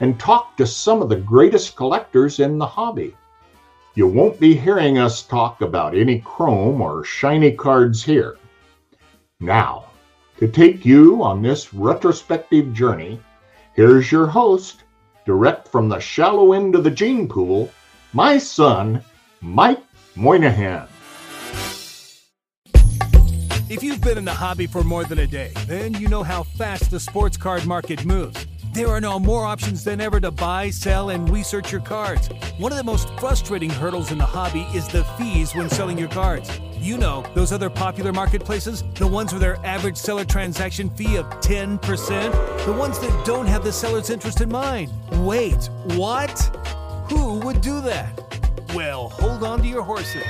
and talk to some of the greatest collectors in the hobby. You won't be hearing us talk about any chrome or shiny cards here. Now, to take you on this retrospective journey, here's your host, direct from the shallow end of the gene pool, my son, Mike Moynihan. If you've been in the hobby for more than a day, then you know how fast the sports card market moves. There are now more options than ever to buy, sell, and research your cards. One of the most frustrating hurdles in the hobby is the fees when selling your cards. You know, those other popular marketplaces, the ones with their average seller transaction fee of 10%, the ones that don't have the seller's interest in mind. Wait, what? Who would do that? Well, hold on to your horses.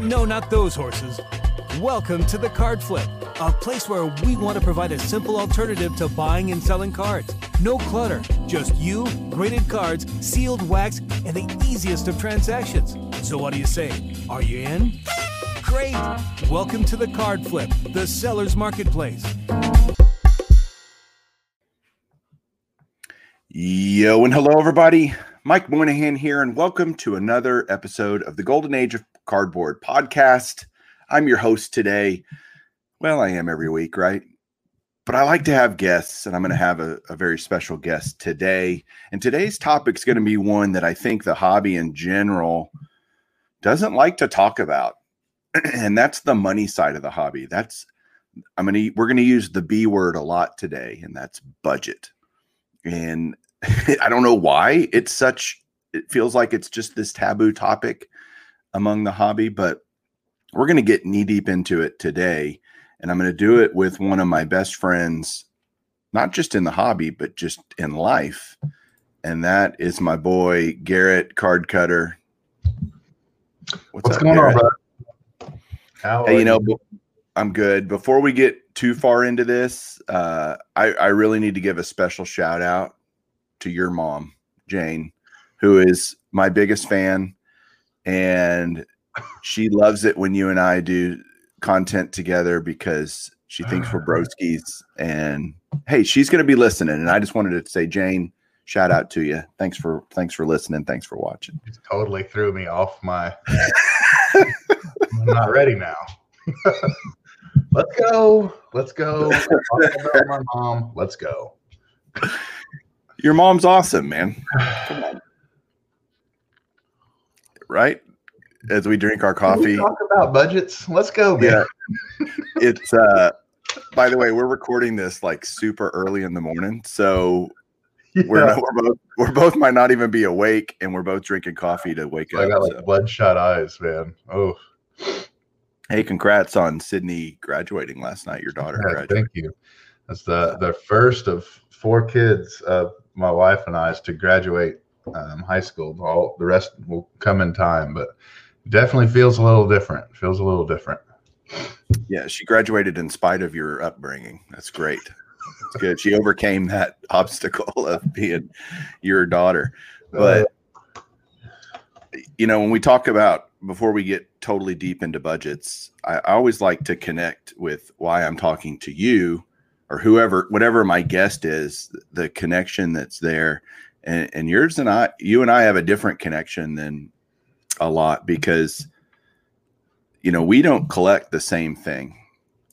No, not those horses. Welcome to the Card Flip, a place where we want to provide a simple alternative to buying and selling cards. No clutter, just you, graded cards, sealed wax, and the easiest of transactions. So, what do you say? Are you in? Great! Welcome to the Card Flip, the seller's marketplace. Yo, and hello, everybody. Mike Moynihan here, and welcome to another episode of the Golden Age of Cardboard podcast. I'm your host today. Well, I am every week, right? But I like to have guests, and I'm going to have a, a very special guest today. And today's topic is going to be one that I think the hobby in general doesn't like to talk about, and that's the money side of the hobby. That's I'm going to we're going to use the B word a lot today, and that's budget. And I don't know why it's such. It feels like it's just this taboo topic among the hobby, but we're going to get knee deep into it today. And I'm going to do it with one of my best friends, not just in the hobby, but just in life. And that is my boy, Garrett Card Cutter. What's, What's up, going Garrett? on? How hey, you know. I'm good. Before we get too far into this, uh, I, I really need to give a special shout out to your mom, Jane, who is my biggest fan. And she loves it when you and I do content together because she thinks we're ah. broskies. And hey, she's going to be listening. And I just wanted to say, Jane, shout out to you. Thanks for thanks for listening. Thanks for watching. It totally threw me off my. I'm not ready now. Let's go. Let's go. my mom. Let's go. Your mom's awesome, man. Come on. Right? As we drink our coffee. talk about budgets. Let's go. Man. Yeah, it's. uh By the way, we're recording this like super early in the morning, so yeah. we're, we're both we're both might not even be awake, and we're both drinking coffee to wake I up. I got like so. bloodshot eyes, man. Oh. Hey, congrats on Sydney graduating last night. Your daughter yeah, Thank you. That's the the first of four kids, uh, my wife and I, is to graduate um, high school. All the rest will come in time, but definitely feels a little different. Feels a little different. Yeah, she graduated in spite of your upbringing. That's great. That's good. She overcame that obstacle of being your daughter. But you know, when we talk about before we get totally deep into budgets, I, always like to connect with why I'm talking to you or whoever, whatever my guest is, the connection that's there. And, and yours and I, you and I have a different connection than a lot because you know we don't collect the same thing.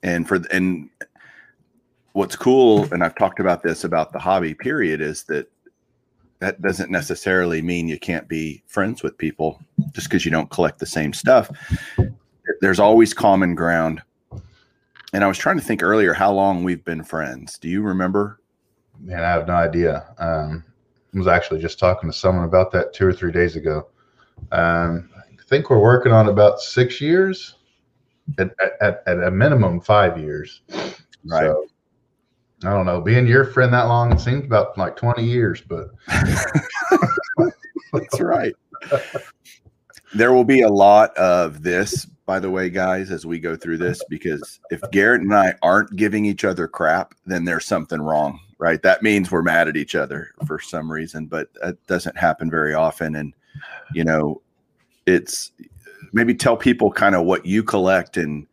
And for and what's cool and i've talked about this about the hobby period is that that doesn't necessarily mean you can't be friends with people just because you don't collect the same stuff. There's always common ground. And i was trying to think earlier how long we've been friends. Do you remember? Man i have no idea. Um, i was actually just talking to someone about that two or three days ago um, I think we're working on about six years, at, at, at a minimum five years. Right. So, I don't know. Being your friend that long seems about like 20 years, but That's right. There will be a lot of this, by the way, guys, as we go through this, because if Garrett and I aren't giving each other crap, then there's something wrong, right? That means we're mad at each other for some reason, but that doesn't happen very often. And, you know, it's maybe tell people kind of what you collect and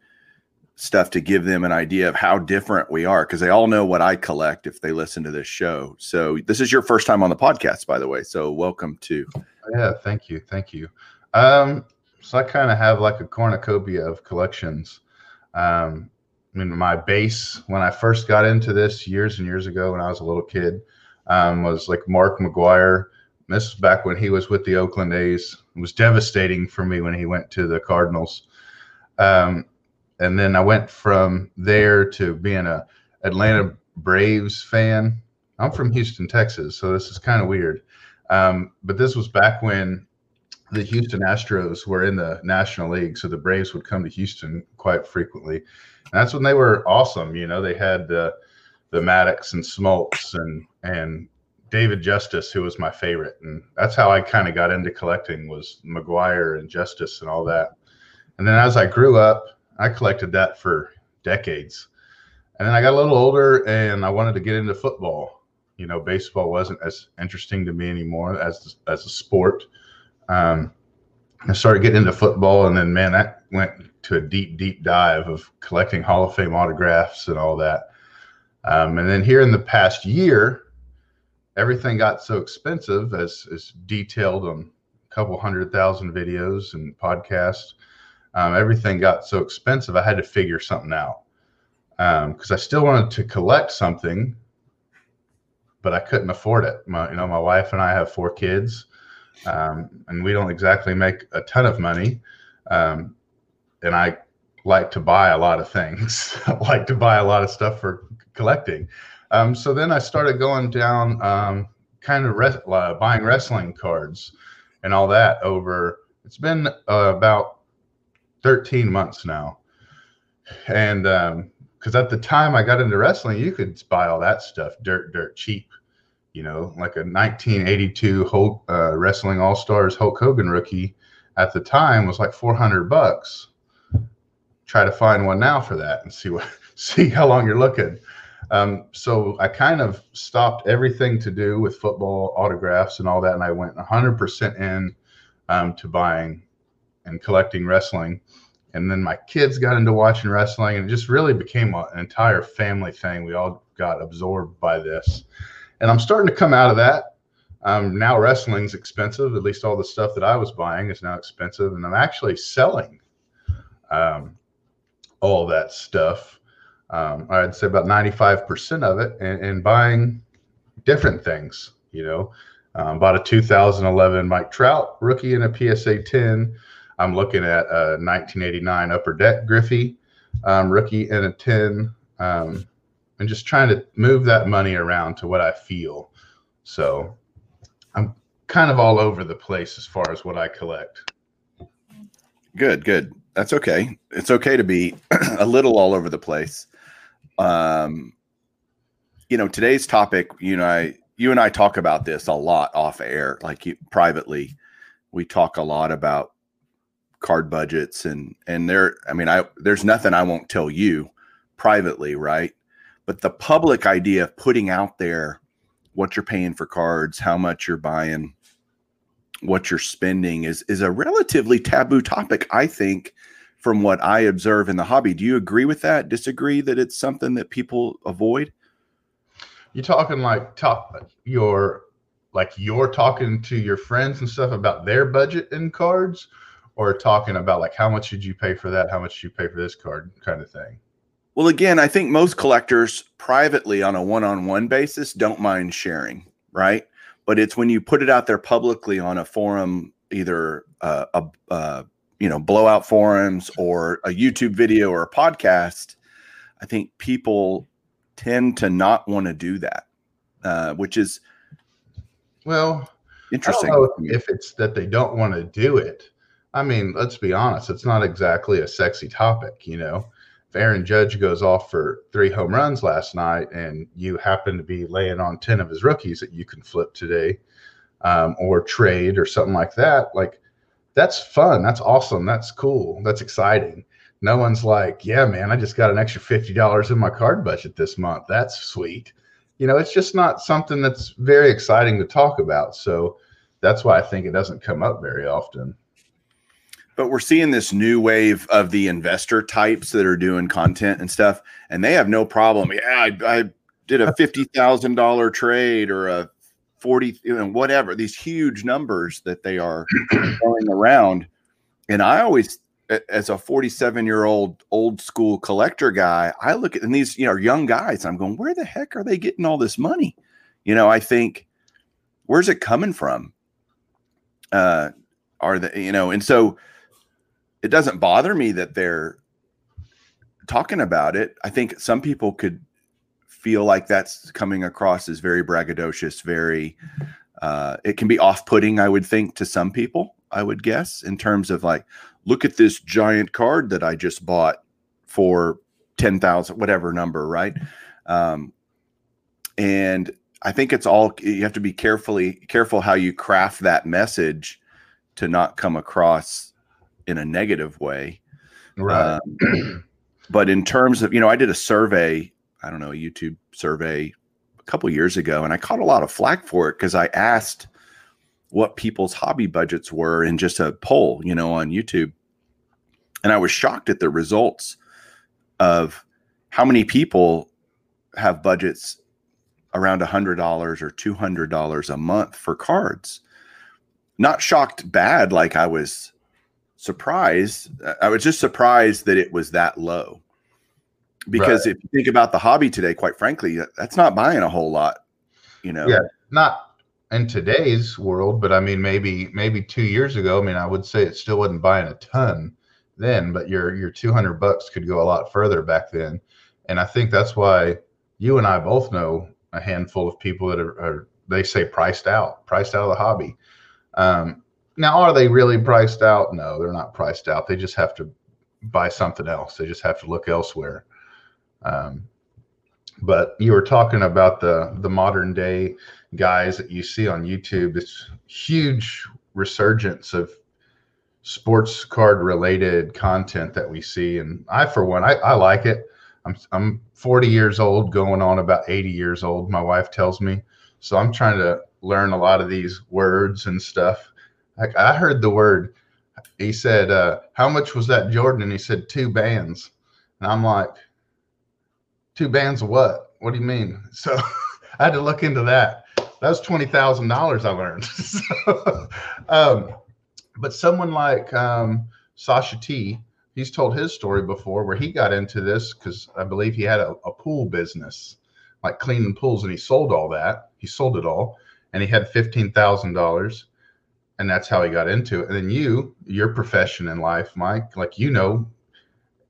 stuff to give them an idea of how different we are because they all know what I collect if they listen to this show. So this is your first time on the podcast, by the way. So welcome to. Yeah, thank you, thank you. Um, so I kind of have like a cornucopia of collections. Um, I mean, my base when I first got into this years and years ago when I was a little kid um, was like Mark McGwire. This is back when he was with the Oakland A's. It was devastating for me when he went to the Cardinals. Um, and then I went from there to being a Atlanta Braves fan. I'm from Houston, Texas, so this is kind of weird. Um, but this was back when the Houston Astros were in the National League, so the Braves would come to Houston quite frequently. And that's when they were awesome. You know, they had the the Maddux and Smoltz and and David Justice, who was my favorite, and that's how I kind of got into collecting was McGwire and Justice and all that. And then as I grew up, I collected that for decades. And then I got a little older and I wanted to get into football. You know, baseball wasn't as interesting to me anymore as as a sport. Um, I started getting into football, and then man, that went to a deep, deep dive of collecting Hall of Fame autographs and all that. Um, and then here in the past year, everything got so expensive, as as detailed on a couple hundred thousand videos and podcasts um, everything got so expensive. I had to figure something out because um, I still wanted to collect something, but I couldn't afford it. My, you know, my wife and I have four kids, um, and we don't exactly make a ton of money. Um, and I like to buy a lot of things. I like to buy a lot of stuff for collecting. Um, so then I started going down, um, kind of uh, buying wrestling cards and all that over. It's been uh, about 13 months now. And because um, at the time I got into wrestling, you could buy all that stuff dirt, dirt cheap. You know, like a 1982 Hulk, uh, Wrestling All Stars Hulk Hogan rookie at the time was like 400 bucks. Try to find one now for that and see what see how long you're looking. Um, so I kind of stopped everything to do with football autographs and all that, and I went 100% in um, to buying and collecting wrestling. And then my kids got into watching wrestling, and it just really became a, an entire family thing. We all got absorbed by this. And I'm starting to come out of that. Um, now wrestling's expensive. At least all the stuff that I was buying is now expensive, and I'm actually selling um, all that stuff. Um, I'd say about 95% of it, and, buying different things. You know, um, bought a 2011 Mike Trout rookie and a PSA 10. I'm looking at a 1989 Upper Deck Griffey um, rookie and a 10, um, and just trying to move that money around to what I feel. So I'm kind of all over the place as far as what I collect. Good, good. That's okay. It's okay to be a little all over the place. Um, you know, today's topic, you know, I, you and I talk about this a lot off air, like you, privately. We talk a lot about card budgets and and there i mean i there's nothing i won't tell you privately right but the public idea of putting out there what you're paying for cards how much you're buying what you're spending is is a relatively taboo topic i think from what i observe in the hobby. Do you agree with that? Disagree that it's something that people avoid? You're talking like talk your like you're talking to your friends and stuff about their budget in cards? Or talking about like how much did you pay for that, how much did you pay for this card, kind of thing. Well, again, I think most collectors privately on a one-on-one basis don't mind sharing, right? But it's when you put it out there publicly on a forum, either uh, a, uh, you know blowout forums or a YouTube video or a podcast. I think people tend to not want to do that, uh, which is well interesting. if it's that they don't want to do it I mean, let's be honest, it's not exactly a sexy topic, you know. If Aaron Judge goes off for three home runs last night and you happen to be laying on 10 of his rookies that you can flip today, um, or trade or something like that, like that's fun. That's awesome. That's cool. That's exciting. No one's like, yeah, man, I just got an extra $50 in my card budget this month. That's sweet. You know, it's just not something that's very exciting to talk about. So that's why I think it doesn't come up very often. But we're seeing this new wave of the investor types that are doing content and stuff, and they have no problem. Yeah, I, I did a fifty thousand dollar trade or a forty, you know, whatever. These huge numbers that they are going around, and I always, as a forty-seven year old old school collector guy, I look at and these you know young guys. I'm going, where the heck are they getting all this money? You know, I think, where's it coming from? Uh, are they, you know, and so it doesn't bother me that they're talking about it. I think some people could feel like that's coming across as very braggadocious, very uh, it can be off-putting, I would think, to some people, I would guess, in terms of like, look at this giant card that I just bought for 10,000, whatever number, right? Um, and I think it's all you have to be carefully careful how you craft that message to not come across in a negative way. Right. Um, but in terms of, you know, I did a survey, I don't know, a YouTube survey a couple years ago, and I caught a lot of flack for it because I asked what people's hobby budgets were in just a poll, you know, on YouTube. And I was shocked at the results of how many people have budgets around $100 or $200 a month for cards. Not shocked bad like I was surprised. I was just surprised that it was that low. Because right. if you think about the hobby today, quite frankly, that's not buying a whole lot. You know, yeah, not in today's world, but I mean, maybe maybe two years ago. I mean, I would say it still wasn't buying a ton then, but your your two hundred bucks could go a lot further back then. And I think that's why you and I both know a handful of people that are, are they say priced out, priced out of the hobby. Um, now, are they really priced out? No, they're not priced out. They just have to buy something else. They just have to look elsewhere. Um, but you were talking about the the modern day guys that you see on YouTube. This huge resurgence of sports card related content that we see, and I, for one, I, I like it. I'm I'm 40 years old, going on about 80 years old. My wife tells me, so I'm trying to learn a lot of these words and stuff like I heard the word. He said, uh, "How much was that Jordan?" And he said, two bands." And I'm like, two bands of what? What do you mean?" So I had to look into that. That was twenty thousand dollars I learned. so, um, but someone like um, Sasha T, he's told his story before where he got into this because I believe he had a, a pool business, like cleaning pools, and he sold all that. He sold it all, and he had fifteen thousand dollars and that's how he got into it. And then you, your profession in life, Mike, like you know,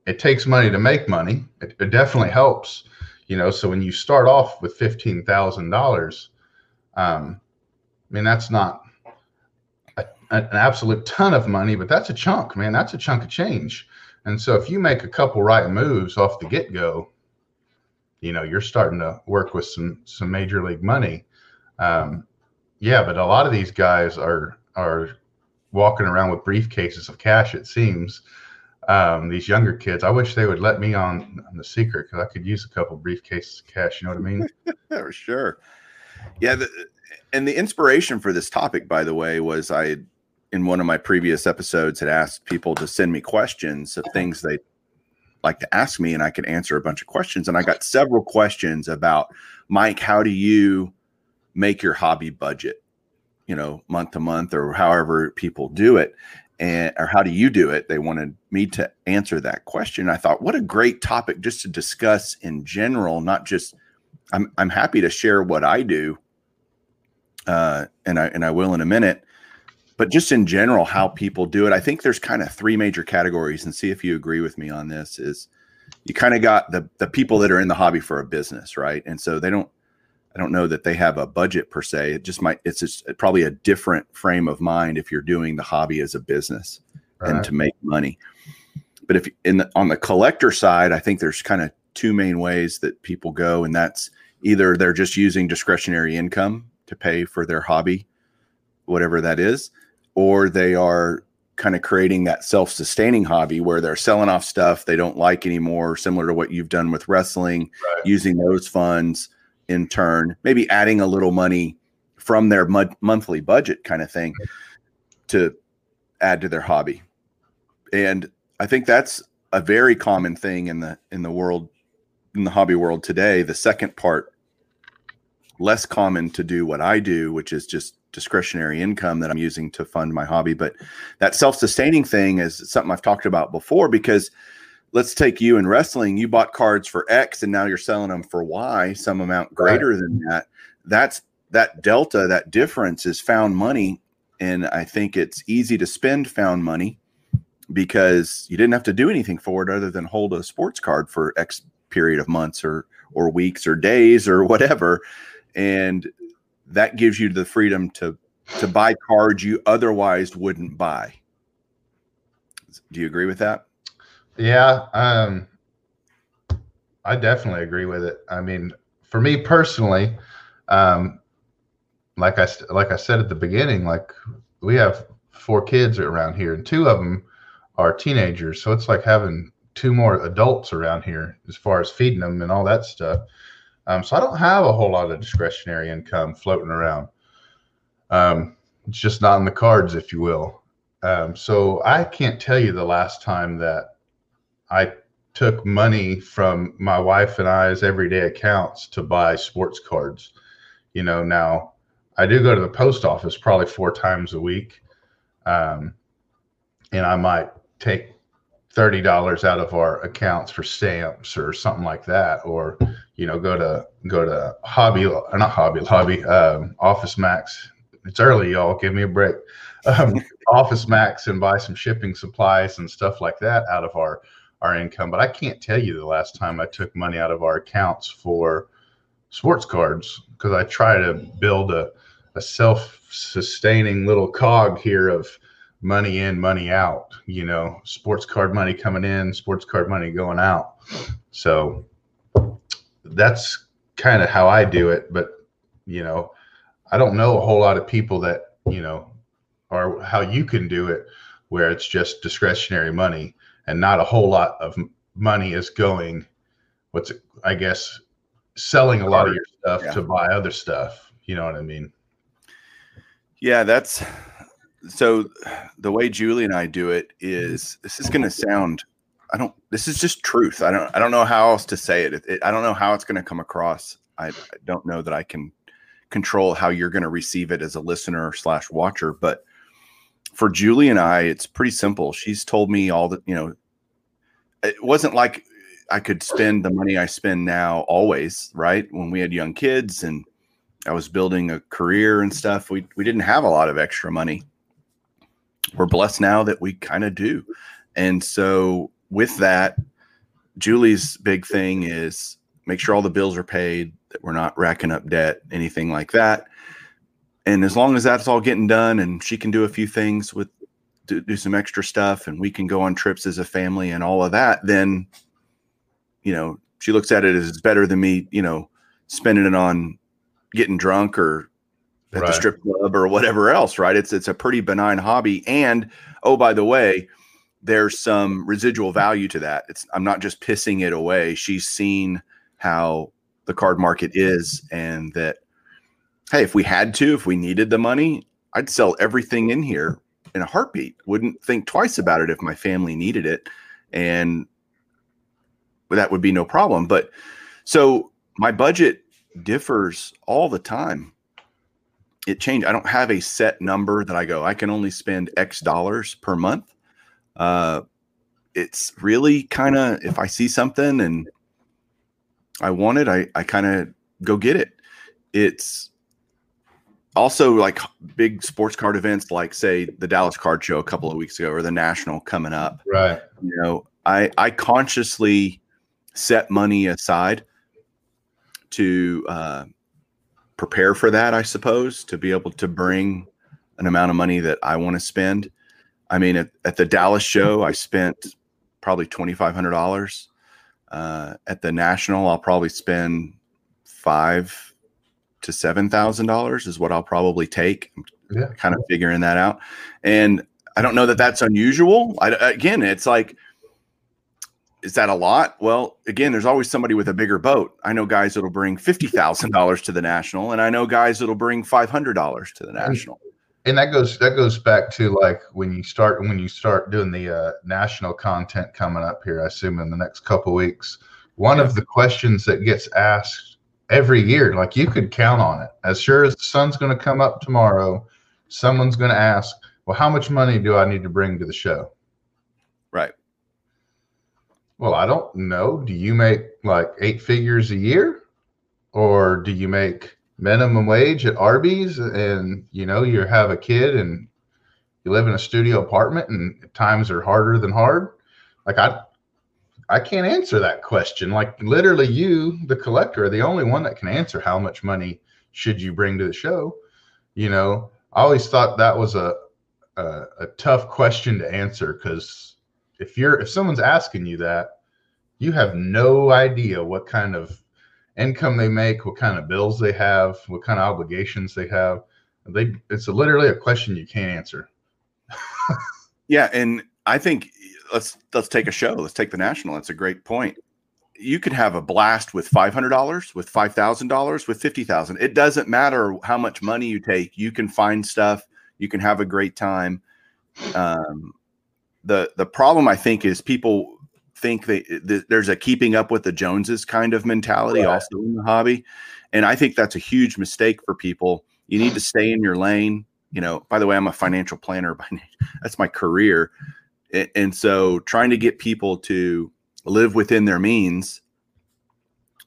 it takes money to make money. It, it definitely helps, you know. So when you start off with fifteen thousand dollars, um, I mean that's not a, an absolute ton of money, but that's a chunk, man. That's a chunk of change. And so if you make a couple right moves off the get go, you know you're starting to work with some some major league money. Um, yeah, but a lot of these guys are are walking around with briefcases of cash. It seems um, these younger kids. I wish they would let me on, on the secret because I could use a couple briefcases of cash. You know what I mean? For sure. Yeah. The, and the inspiration for this topic, by the way, was I in one of my previous episodes had asked people to send me questions of things they like to ask me, and I could answer a bunch of questions. And I got several questions about Mike. How do you make your hobby budget? you know, month to month or however people do it. And or how do you do it? They wanted me to answer that question. I thought, what a great topic just to discuss in general, not just I'm I'm happy to share what I do. Uh, and I and I will in a minute, but just in general, how people do it. I think there's kind of three major categories, and see if you agree with me on this. Is you kind of got the the people that are in the hobby for a business, right? And so they don't I don't know that they have a budget per se. It just might. It's just probably a different frame of mind if you're doing the hobby as a business right. and to make money. But if in the, on the collector side, I think there's kind of two main ways that people go, and that's either they're just using discretionary income to pay for their hobby whatever that is, or they are kind of creating that self-sustaining hobby where they're selling off stuff they don't like anymore, similar to what you've done with wrestling, Right. using those funds in turn, maybe adding a little money from their mud- monthly budget kind of thing to add to their hobby. And I think that's a very common thing in the in the world in the hobby world today. The second part less common to do what I do, which is just discretionary income that I'm using to fund my hobby. But that self sustaining thing is something I've talked about before because let's take you in wrestling. You bought cards for X and now you're selling them for Y, some amount greater than that. That's that delta, that difference is found money. And I think it's easy to spend found money because you didn't have to do anything for it other than hold a sports card for X period of months or or weeks or days or whatever and that gives you the freedom to to buy cards you otherwise wouldn't buy do you agree with that Yeah, um, I definitely agree with it. I mean, for me personally, um, like I like I said at the beginning, like we have four kids around here, and two of them are teenagers, so it's like having two more adults around here as far as feeding them and all that stuff. Um, so I don't have a whole lot of discretionary income floating around. Um, it's just not in the cards, if you will. Um, so I can't tell you the last time that I took money from my wife and I's everyday accounts to buy sports cards. You know, now I do go to the post office probably four times a week. Um, and I might take thirty dollars out of our accounts for stamps or something like that, or you know, go to go to hobby or not hobby hobby um, Office Max. It's early, y'all. Give me a break. Um, Office Max and buy some shipping supplies and stuff like that out of our our income. But I can't tell you the last time I took money out of our accounts for sports cards because I try to build a, a self sustaining little cog here of money in, money out, you know, sports card money coming in, sports card money going out. So that's kind of how I do it. But, you know, I don't know a whole lot of people that, you know, or how you can do it where it's just discretionary money and not a whole lot of money is going what's i guess selling a lot of your stuff Yeah. to buy other stuff you know what i mean? Yeah that's so the way julie and i do it is this is going to sound i don't this is just truth. I don't i don't know how else to say it, it, it- i don't know how it's going to come across. I, I don't know that i can control how you're going to receive it as a listener slash watcher but for julie and i it's pretty simple. She's told me all that you know it wasn't like i could spend the money i spend now always right? When we had young kids and i was building a career and stuff we, we didn't have a lot of extra money. We're blessed now that we kind of do. And so with that julie's big thing is make sure all the bills are paid that we're not racking up debt anything like that and as long as that's all getting done and she can do a few things with do, do some extra stuff and we can go on trips as a family and all of that then you know she looks at it as it's better than me you know spending it on getting drunk or at the strip club or whatever else right? It's it's a pretty benign hobby. And oh by the way there's some residual value to that. It's i'm not just pissing it away. She's seen how the card market is and that hey if we had to if we needed the money i'd sell everything in here in a heartbeat. Wouldn't think twice about it if my family needed it and that would be no problem. But so my budget differs all the time. It changed i don't have a set number that i go i can only spend x dollars per month. Uh it's really kind of if i see something and i want it i i kind of go get it. It's also like big sports card events like say the dallas card show a couple of weeks ago or the national coming up. Right. You know i i consciously set money aside to uh, prepare for that i suppose to be able to bring an amount of money that i want to spend. I mean at, at the dallas show i spent probably $2500 uh, at the national i'll probably spend five to seven thousand dollars is what i'll probably take yeah. kind of figuring that out. And I don't know that that's unusual. I, again, it's like, is that a lot? Well, again, there's always somebody with a bigger boat. I know guys that'll bring fifty thousand dollars to the national, and I know guys that'll bring five hundred dollars to the national. And that goes that goes back to like when you start when you start doing the uh, national content coming up here. I assume in the next couple weeks. One yeah. of the questions that gets asked every year, like you could count on it. As sure as the sun's going to come up tomorrow, someone's going to ask, "Well, how much money do I need to bring to the show?" Right. Well, I don't know. Do you make like eight figures a year? Or do you make minimum wage at Arby's and you know you have a kid and you live in a studio apartment and times are harder than hard? Like I I can't answer that question. Like literally you, the collector, are the only one that can answer how much money should you bring to the show. You know, I always thought that was a a, a tough question to answer because if you're if someone's asking you that, you have no idea what kind of income they make, what kind of bills they have, what kind of obligations they have. They it's a, literally a question you can't answer. yeah, and I think let's let's take a show. Let's take the national. That's a great point. You could have a blast with five hundred dollars, with five thousand dollars, with fifty thousand. It doesn't matter how much money you take. You can find stuff. You can have a great time. Um, the the problem I think is people think that there's a keeping up with the Joneses kind of mentality right. also in the hobby, and I think that's a huge mistake for people. You need to stay in your lane. You know, by the way, I'm a financial planner by that's my career, and so trying to get people to live within their means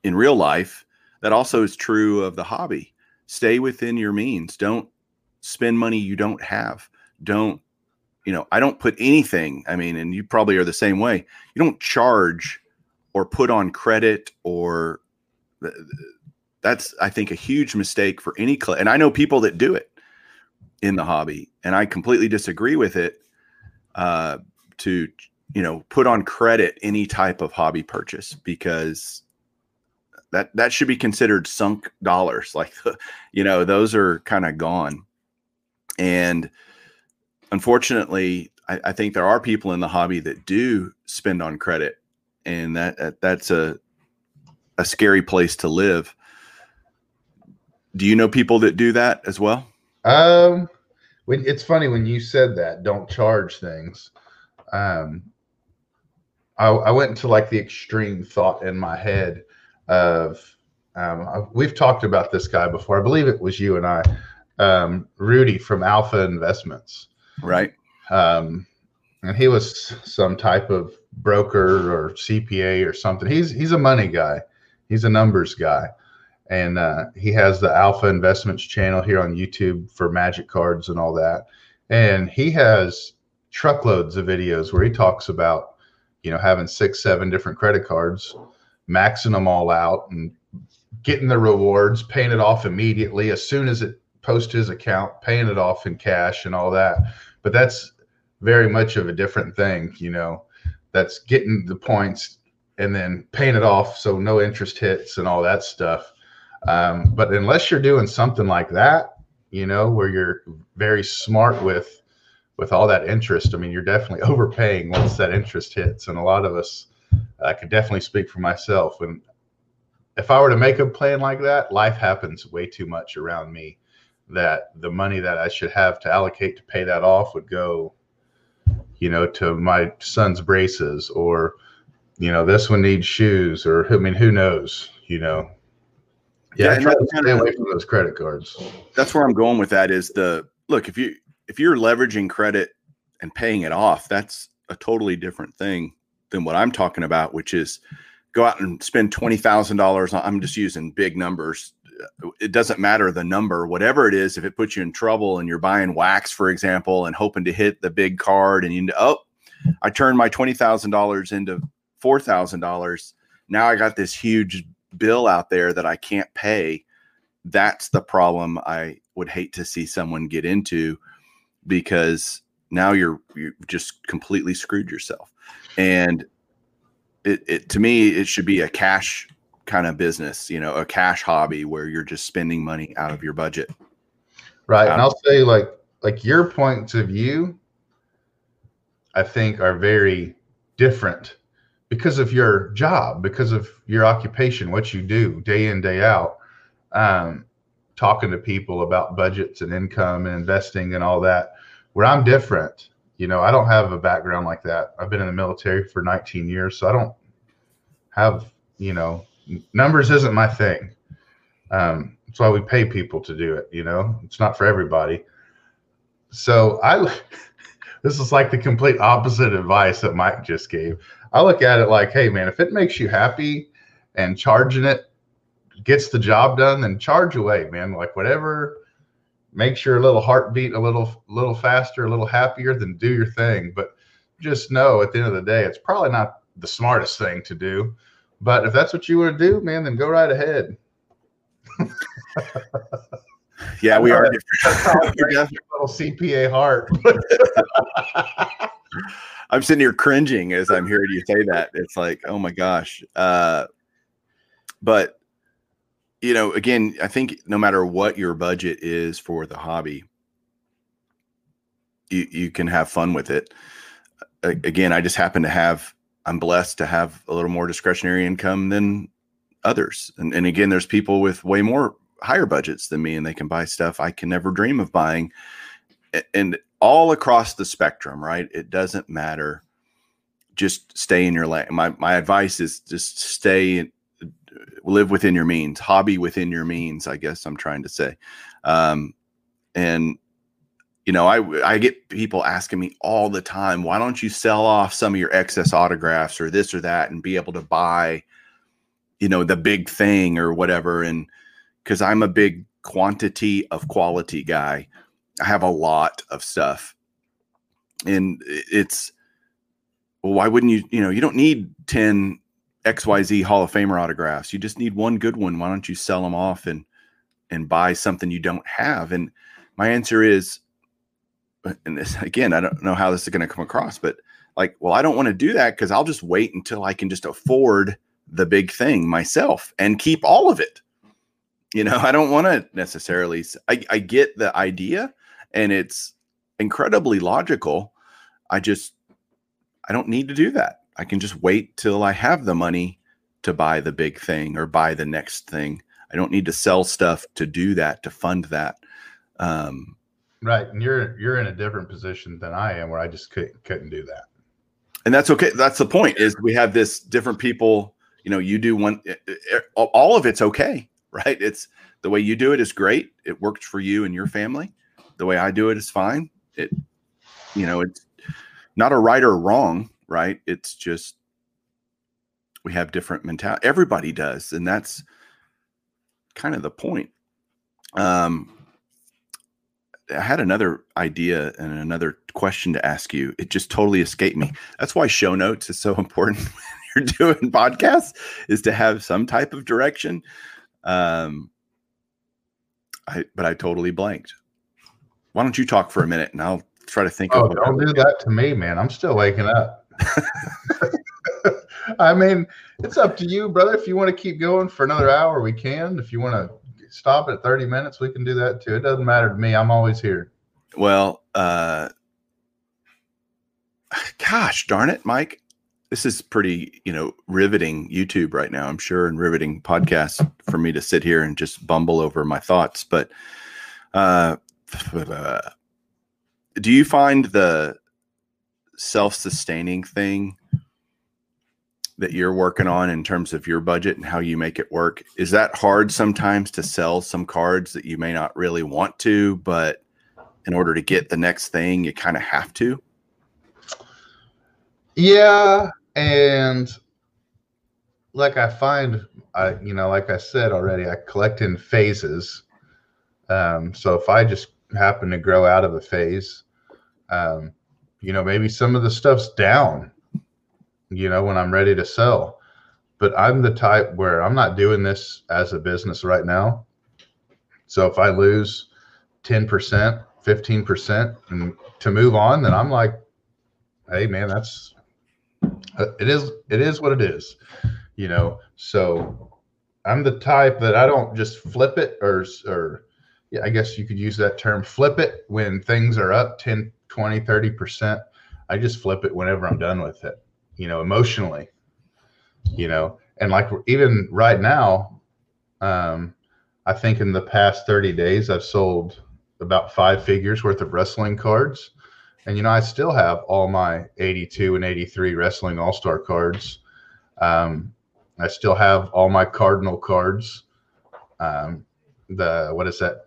in real life that also is true of the hobby. Stay within your means. Don't spend money you don't have. Don't you know, I don't put anything, I mean, and you probably are the same way. You don't charge or put on credit or that's I think a huge mistake for any cl- and I know people that do it in the hobby and I completely disagree with it uh to you know put on credit any type of hobby purchase because that that should be considered sunk dollars like you know those are kind of gone and unfortunately, I, I, think there are people in the hobby that do spend on credit, and that that's a a scary place to live. Do you know people that do that as well? Um, when it's funny when you said that, don't charge things. Um, I, I went into like the extreme thought in my head of um, we've talked about this guy before. I believe it was you and I, um, Rudy from Alpha Investments. Right. Um, and he was some type of broker or CPA or something. He's he's a money guy. He's a numbers guy, and uh, he has the Alpha Investments channel here on YouTube for Magic cards and all that. And he has truckloads of videos where he talks about, you know, having six, seven different credit cards, maxing them all out, and getting the rewards, paying it off immediately as soon as it posts his account, paying it off in cash and all that but that's very much of a different thing, you know. That's getting the points and then paying it off so no interest hits and all that stuff. Um, but unless you're doing something like that, you know, where you're very smart with with all that interest, I mean, you're definitely overpaying once that interest hits. And a lot of us, I could definitely speak for myself. And if I were to make a plan like that, life happens way too much around me that the money that I should have to allocate to pay that off would go, you know, to my son's braces or, you know, this one needs shoes or I mean, who knows, you know. Yeah, yeah I try to stay away from those credit cards. That's where I'm going with that is the look, if you if you're leveraging credit and paying it off, that's a totally different thing than what I'm talking about, which is go out and spend twenty thousand dollars. I'm just using big numbers it doesn't matter the number, whatever it is, if it puts you in trouble and you're buying wax, for example, and hoping to hit the big card and you know, oh, I turned my twenty thousand dollars into four thousand dollars. Now I got this huge bill out there that I can't pay. That's the problem I would hate to see someone get into because now you're you just completely screwed yourself. And it, it to me, it should be a cash kind of business, you know, a cash hobby where you're just spending money out of your budget. Right. And um, I'll say like like your points of view, I think are very different because of your job, because of your occupation, what you do day in, day out. Um, talking to people about budgets and income and investing and all that, where I'm different. You know, I don't have a background like that. I've been in the military for 19 years, so I don't have, you know, numbers isn't my thing. Um, that's why we pay people to do it. You know, it's not for everybody. So I, this is like the complete opposite advice that Mike just gave. I look at it like, hey man, if it makes you happy and charging it gets the job done, then charge away, man. Like whatever makes your little heartbeat a little little faster, a little happier, then do your thing. But just know at the end of the day, it's probably not the smartest thing to do. But if that's what you want to do, man, then go right ahead. yeah, we are different. little CPA heart. I'm sitting here cringing as I'm hearing you say that. It's like, oh my gosh. Uh, but you know, again, I think no matter what your budget is for the hobby, you you can have fun with it. again, I just happen to have. I'm blessed to have a little more discretionary income than others, and and again, there's people with way more higher budgets than me, and they can buy stuff I can never dream of buying, and all across the spectrum. Right? It doesn't matter. Just stay in your lane. My my advice is just stay live within your means, hobby within your means, I guess I'm trying to say. Um, and you know, I I get people asking me all the time, why don't you sell off some of your excess autographs or this or that and be able to buy, you know, the big thing or whatever? And because I'm a big quantity of quality guy, I have a lot of stuff, and it's well, why wouldn't you? You know, you don't need ten XYZ Hall of Famer autographs. You just need one good one. Why don't you sell them off and and buy something you don't have? And my answer is uh, and this again, I don't know how this is going to come across, but like, well, I don't want to do that because I'll just wait until I can just afford the big thing myself and keep all of it. You know, I don't want to necessarily I, I get the idea and it's incredibly logical. I just I don't need to do that. I can just wait till I have the money to buy the big thing or buy the next thing. I don't need to sell stuff to do that to fund that. Um, right, and you're you're in a different position than I am, where I just couldn't couldn't do that. And that's okay. That's the point. Is we have this different people. You know, you do one. Eh, eh, eh, all of it's okay, right? It's the way you do it is great. It worked for you and your family. The way I do it is fine. It, you know, it's not a right or wrong right? It's just we have different mentality. Everybody does, and that's kind of the point. Um, I had another idea and another question to ask you. It just totally escaped me. That's why show notes is so important when you're doing podcasts is to have some type of direction. Um, I but I totally blanked. Why don't you talk for a minute and I'll try to think oh, don't do that to me, man. I'm still waking up. I mean, it's up to you, brother. If you want to keep going for another hour, we can. If you want to stop at 30 minutes, we can do that too. It doesn't matter to me. I'm always here. Well, uh, gosh darn it, Mike. This is pretty, you know, riveting YouTube right now, I'm sure, and riveting podcast for me to sit here and just bumble over my thoughts. But uh, do you find the self-sustaining thing that you're working on in terms of your budget and how you make it work is that hard sometimes to sell some cards that you may not really want to but in order to get the next thing you kind of have to yeah and like i find i you know like i said already i collect in phases um, so if i just happen to grow out of a phase um, you know, maybe some of the stuff's down, you know, when I'm ready to sell. But I'm the type where I'm not doing this as a business right now. So if I lose 10%, 15% and to move on, then I'm like, hey man, that's it is it is what it is. You know, so I'm the type that I don't just flip it or or yeah, I guess you could use that term, flip it when things are up 10, 20, 30%. I just flip it whenever I'm done with it, you know, emotionally, you know, and like even right now, um, I think in the past 30 days, I've sold about five figures worth of wrestling cards. And, you know, I still have all my 82 and 83 wrestling all star cards. Um, I still have all my Cardinal cards. Um, the, what is that?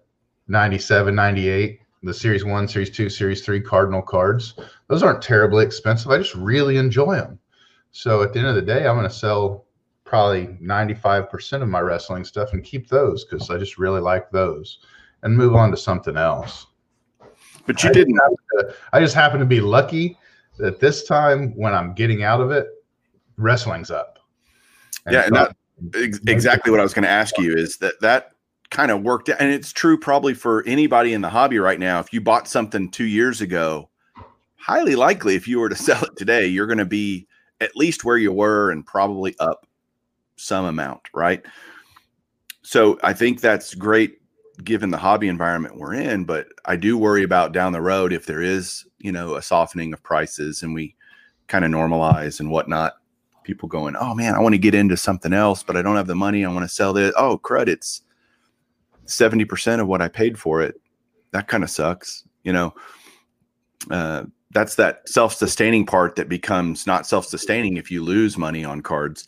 97, 98, the Series 1, Series 2, Series 3 Cardinal cards. Those aren't terribly expensive. I just really enjoy them. So at the end of the day, I'm going to sell probably 95% of my wrestling stuff and keep those because I just really like those and move on to something else. But you I didn't. to, I just happen to be lucky that this time when I'm getting out of it, wrestling's up. yeah, and so that, ex- exactly what I was going to ask you is that that kind of worked out, and it's true probably for anybody in the hobby right now. If you bought something two years ago, highly likely if you were to sell it today, you're going to be at least where you were and probably up some amount, right? So I think that's great given the hobby environment we're in, but I do worry about down the road if there is, you know, a softening of prices and we kind of normalize and whatnot. People going, oh man, I want to get into something else, but I don't have the money. I want to sell this. Oh, crud, it's 70% of what I paid for it. That kind of sucks, you know. Uh, that's that self-sustaining part that becomes not self-sustaining if you lose money on cards.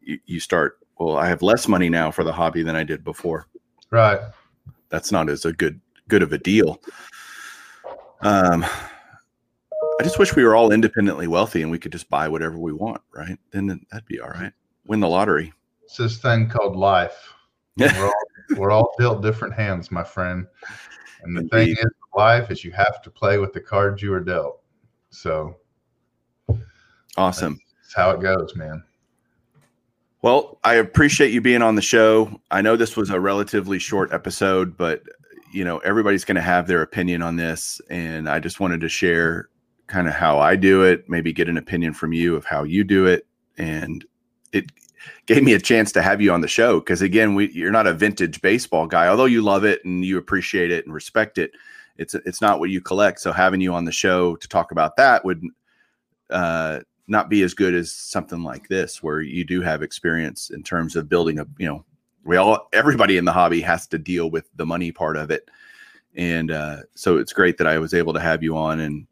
You, you start, well, I have less money now for the hobby than I did before right. That's not as a good good of a deal. Um, I just wish we were all independently wealthy and we could just buy whatever we want, right? Then that'd be all right. Win the lottery. It's this thing called life. We're all, we're all built different hands, my friend. And the thing is, life is you have to play with the cards you are dealt. So Awesome. that's how it goes, man. Well, I appreciate you being on the show. I know this was a relatively short episode, but you know, everybody's going to have their opinion on this and I just wanted to share kind of how I do it, maybe get an opinion from you of how you do it and it gave me a chance to have you on the show because again, we you're not a vintage baseball guy, although you love it and you appreciate it and respect it. It's it's not what you collect, so having you on the show to talk about that would uh not be as good as something like this where you do have experience in terms of building a you know we all everybody in the hobby has to deal with the money part of it and uh, so it's great that i was able to have you on and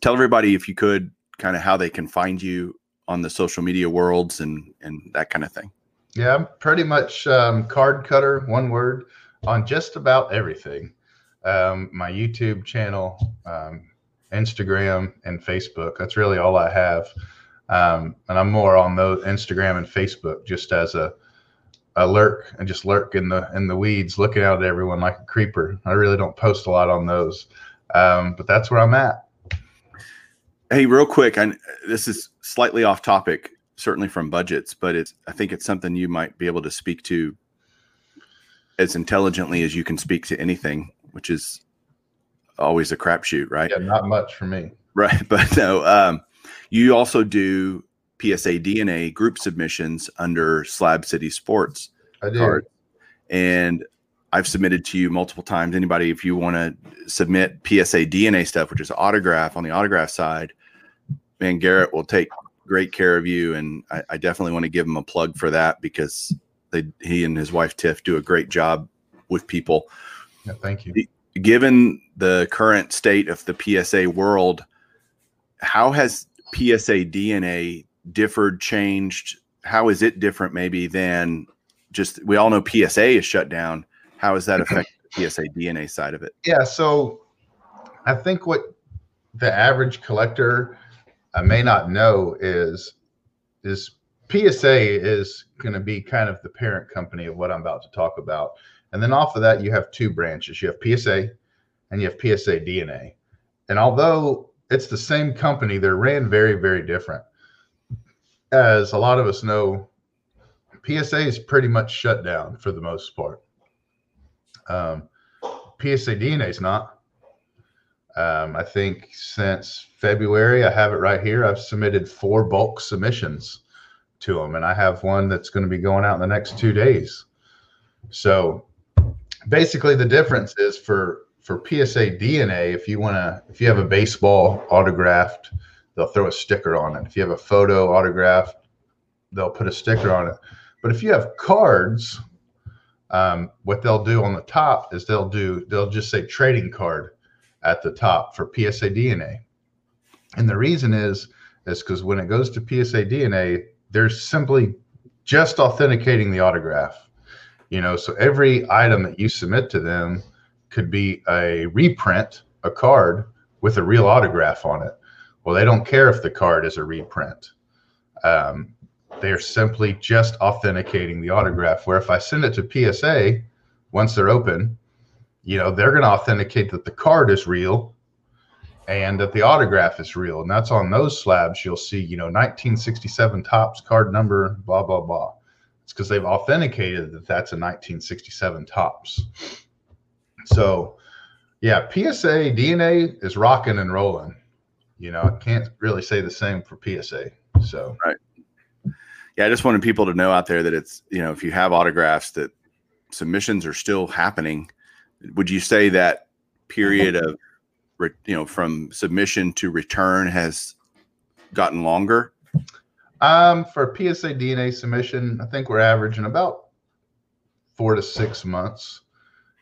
tell everybody if you could kind of how they can find you on the social media worlds and and that kind of thing Yeah, I'm pretty much um, card cutter, one word, on just about everything. Um, my YouTube channel, um, Instagram, and Facebook. That's really all I have. Um, and I'm more on those Instagram and Facebook just as a a lurk and just lurk in the in the weeds, looking out at everyone like a creeper. I really don't post a lot on those, um, but that's where I'm at. hey real quick I, this is slightly off topic certainly from budgets but it's i think it's something you might be able to speak to as intelligently as you can speak to anything which is always a crapshoot right Yeah, not much for me. Right, but no. Um, you also do PSA DNA group submissions under Slab City Sports I do. card, and I've submitted to you multiple times. Anybody, if you want to submit PSA DNA stuff, which is autograph on the autograph side, man, Garrett will take great care of you, and I, I definitely want to give him a plug for that because they he and his wife Tiff do a great job with people Yeah, thank you. Given the current state of the PSA world, how has PSA DNA differed, changed? How is it different, maybe, than just we all know PSA is shut down? How has that affected the PSA DNA side of it? Yeah, so I think what the average collector uh, may not know is is PSA is going to be kind of the parent company of what I'm about to talk about. And then off of that, you have two branches. You have PSA and you have PSA DNA. And although it's the same company, they're ran very, very different. As a lot of us know, PSA is pretty much shut down for the most part. Um, PSA DNA is not. Um, I think since February, I have it right here. I've submitted four bulk submissions to them, and I have one that's going to be going out in the next two days. So basically the difference is for for PSA DNA, if you want to, if you have a baseball autographed, they'll throw a sticker on it. If you have a photo autographed, they'll put a sticker on it. But if you have cards, um, what they'll do on the top is they'll do they'll just say trading card at the top for PSA DNA. And the reason is is because when it goes to PSA DNA, they're simply just authenticating the autograph. You know, so every item that you submit to them could be a reprint, a card with a real autograph on it. Well, they don't care if the card is a reprint. Um, they're simply just authenticating the autograph. Where if I send it to PSA, once they're open, you know, they're going to authenticate that the card is real and that the autograph is real. And that's on those slabs. You'll see, you know, 1967 Topps card number, blah, blah, blah. It's because they've authenticated that that's a 1967 Topps. So, yeah, PSA DNA is rocking and rolling. You know, I can't really say the same for PSA. So, right. Yeah, I just wanted people to know out there that it's, you know, if you have autographs that submissions are still happening, would you say that period of, you know, from submission to return has gotten longer? Um, for PSA DNA submission, I think we're averaging about four to six months.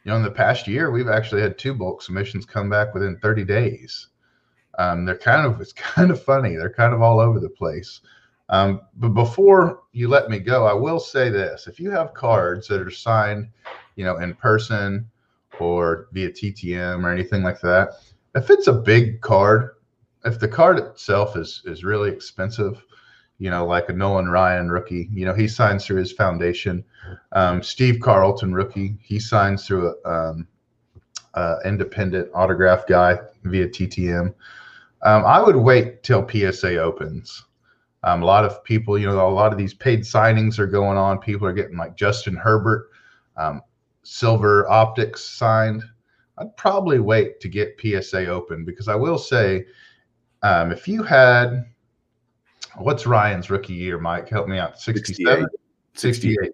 You know, in the past year, we've actually had two bulk submissions come back within 30 days. Um, they're kind of it's kind of funny. They're kind of all over the place. Um, but before you let me go, I will say this: if you have cards that are signed, you know, in person or via TTM or anything like that, if it's a big card, if the card itself is is really expensive, you know, like a Nolan Ryan rookie, you know, he signs through his foundation. Um, Steve Carlton rookie, he signs through a um, uh, independent autograph guy via TTM. Um, I would wait till PSA opens. Um, a lot of people, you know, a lot of these paid signings are going on. People are getting like Justin Herbert, um, Silver Optics signed. I'd probably wait to get PSA open because I will say, um, if you had what's Ryan's rookie year, Mike? Help me out. 67? 68. 68.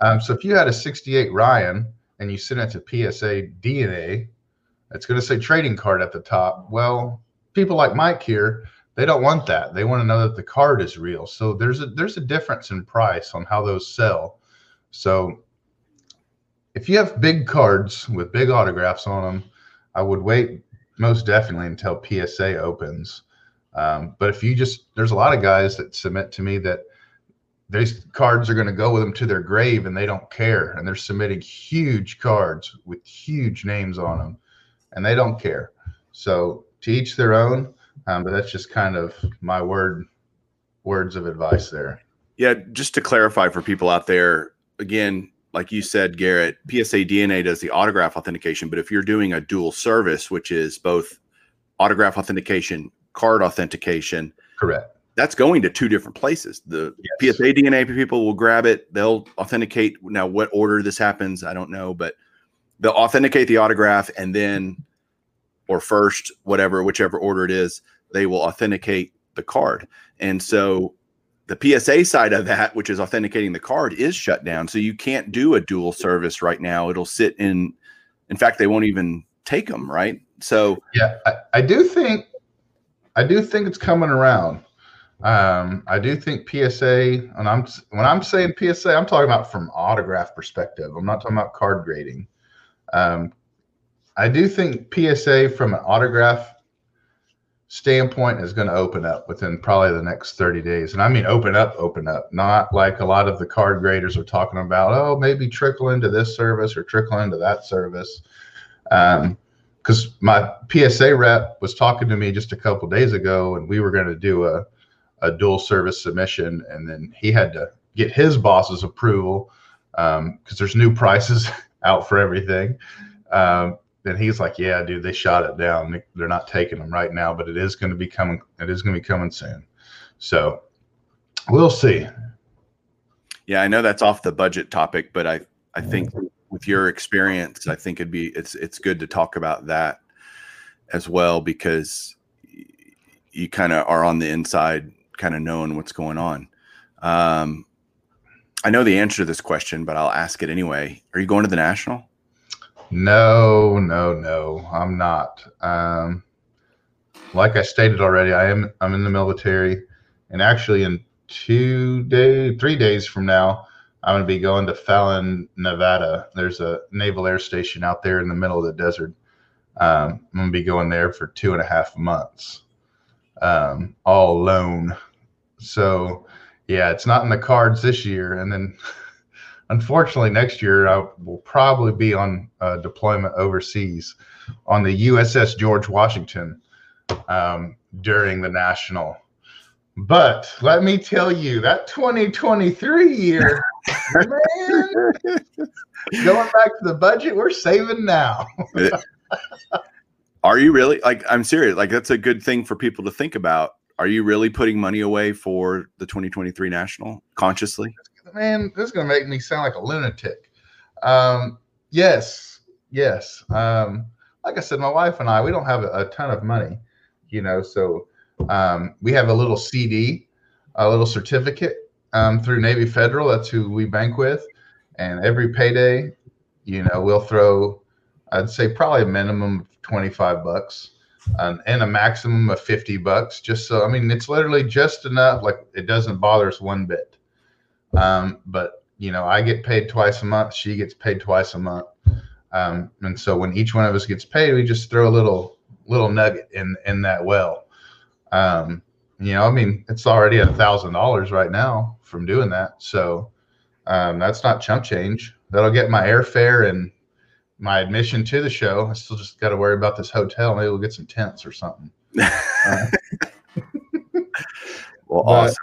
Um, so if you had a 68 Ryan and you sent it to PSA DNA, it's going to say trading card at the top. Well, people like Mike here, they don't want that. They want to know that the card is real. So there's a there's a difference in price on how those sell. So if you have big cards with big autographs on them, I would wait most definitely until PSA opens. Um, but if you just, there's a lot of guys that submit to me that these cards are going to go with them to their grave and they don't care. And they're submitting huge cards with huge names on them and they don't care. So to each their own. Um, but that's just kind of my word, words of advice there. Yeah. Just to clarify for people out there, again, like you said, Garrett, PSA DNA does the autograph authentication. But if you're doing a dual service, which is both autograph authentication card authentication. Correct. That's going to two different places. The yes. PSA DNA people will grab it. They'll authenticate. Now, what order this happens, I don't know, but they'll authenticate the autograph and then, or first, whatever, whichever order it is, they will authenticate the card. And so the PSA side of that, which is authenticating the card, is shut down. So you can't do a dual service right now. It'll sit in, in fact, they won't even take them, right? So, yeah, I, I do think I do think it's coming around. Um, I do think PSA, and I'm when I'm saying PSA, I'm talking about from autograph perspective. I'm not talking about card grading. Um, I do think PSA from an autograph standpoint is going to open up within probably the next 30 days. And I mean open up, open up, not like a lot of the card graders are talking about, oh, maybe trickle into this service or trickle into that service. Um, because my PSA rep was talking to me just a couple days ago, and we were going to do a a dual service submission, and then he had to get his boss's approval because um, there's new prices out for everything. Um, and he's like, "Yeah, dude, they shot it down. They're not taking them right now, but it is going to be coming. It is going to be coming soon. So we'll see." Yeah, I know that's off the budget topic, but I I think with your experience, I think it'd be it's it's good to talk about that as well because you kind of are on the inside, kind of knowing what's going on. Um, I know the answer to this question, but I'll ask it anyway. Are you going to the national? No, no, no, I'm not. Um, like I stated already, I am I'm in the military, and actually in two day, three days from now, I'm going to be going to Fallon, Nevada. There's a naval air station out there in the middle of the desert. Um, I'm going to be going there for two and a half months, um, all alone. So, yeah, it's not in the cards this year. And then, unfortunately, next year I will probably be on deployment overseas on the USS George Washington um, during the national. But let me tell you, that 2023 year, man, going back to the budget, we're saving now. Are you really like? I'm serious. Like that's a good thing for people to think about. Are you really putting money away for the 2023 national consciously? Man, this is gonna make me sound like a lunatic. Um, yes, yes. Um, like I said, my wife and I, we don't have a, a ton of money, you know, so um, we have a little CD, a little certificate um, through Navy Federal. That's who we bank with, and every payday, you know, we'll throw, I'd say probably a minimum of 25 bucks um, and a maximum of 50 bucks. Just so, I mean, it's literally just enough. Like it doesn't bother us one bit. Um, but you know, I get paid twice a month. She gets paid twice a month. Um, and so when each one of us gets paid, we just throw a little little nugget in in that well. Um, you know, I mean, it's already a thousand dollars right now from doing that. So um, that's not chump change. That'll get my airfare and my admission to the show. I still just got to worry about this hotel. Maybe we'll get some tents or something. Uh, well, awesome.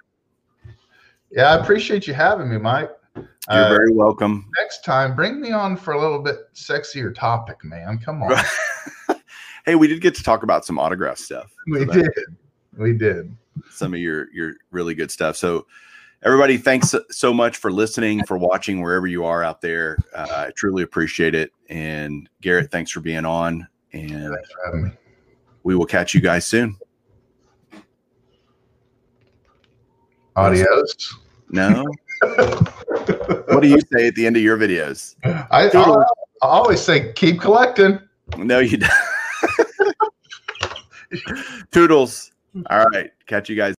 yeah, I appreciate you having me, Mike. You're Uh, very welcome. next time, bring me on for a little bit sexier topic, man. Come on. hey, we did get to talk about some autograph stuff. we did. We did. some of your your really good stuff. So everybody, thanks so- much for listening, for watching wherever you are out there. Uh, I truly appreciate it. And Garrett, thanks for being on. And Thanks for having me. we will catch you guys soon. Adios. No. what do you say at the end of your videos? I, I, I always say keep collecting. No, you don't. Toodles. All right. Catch you guys.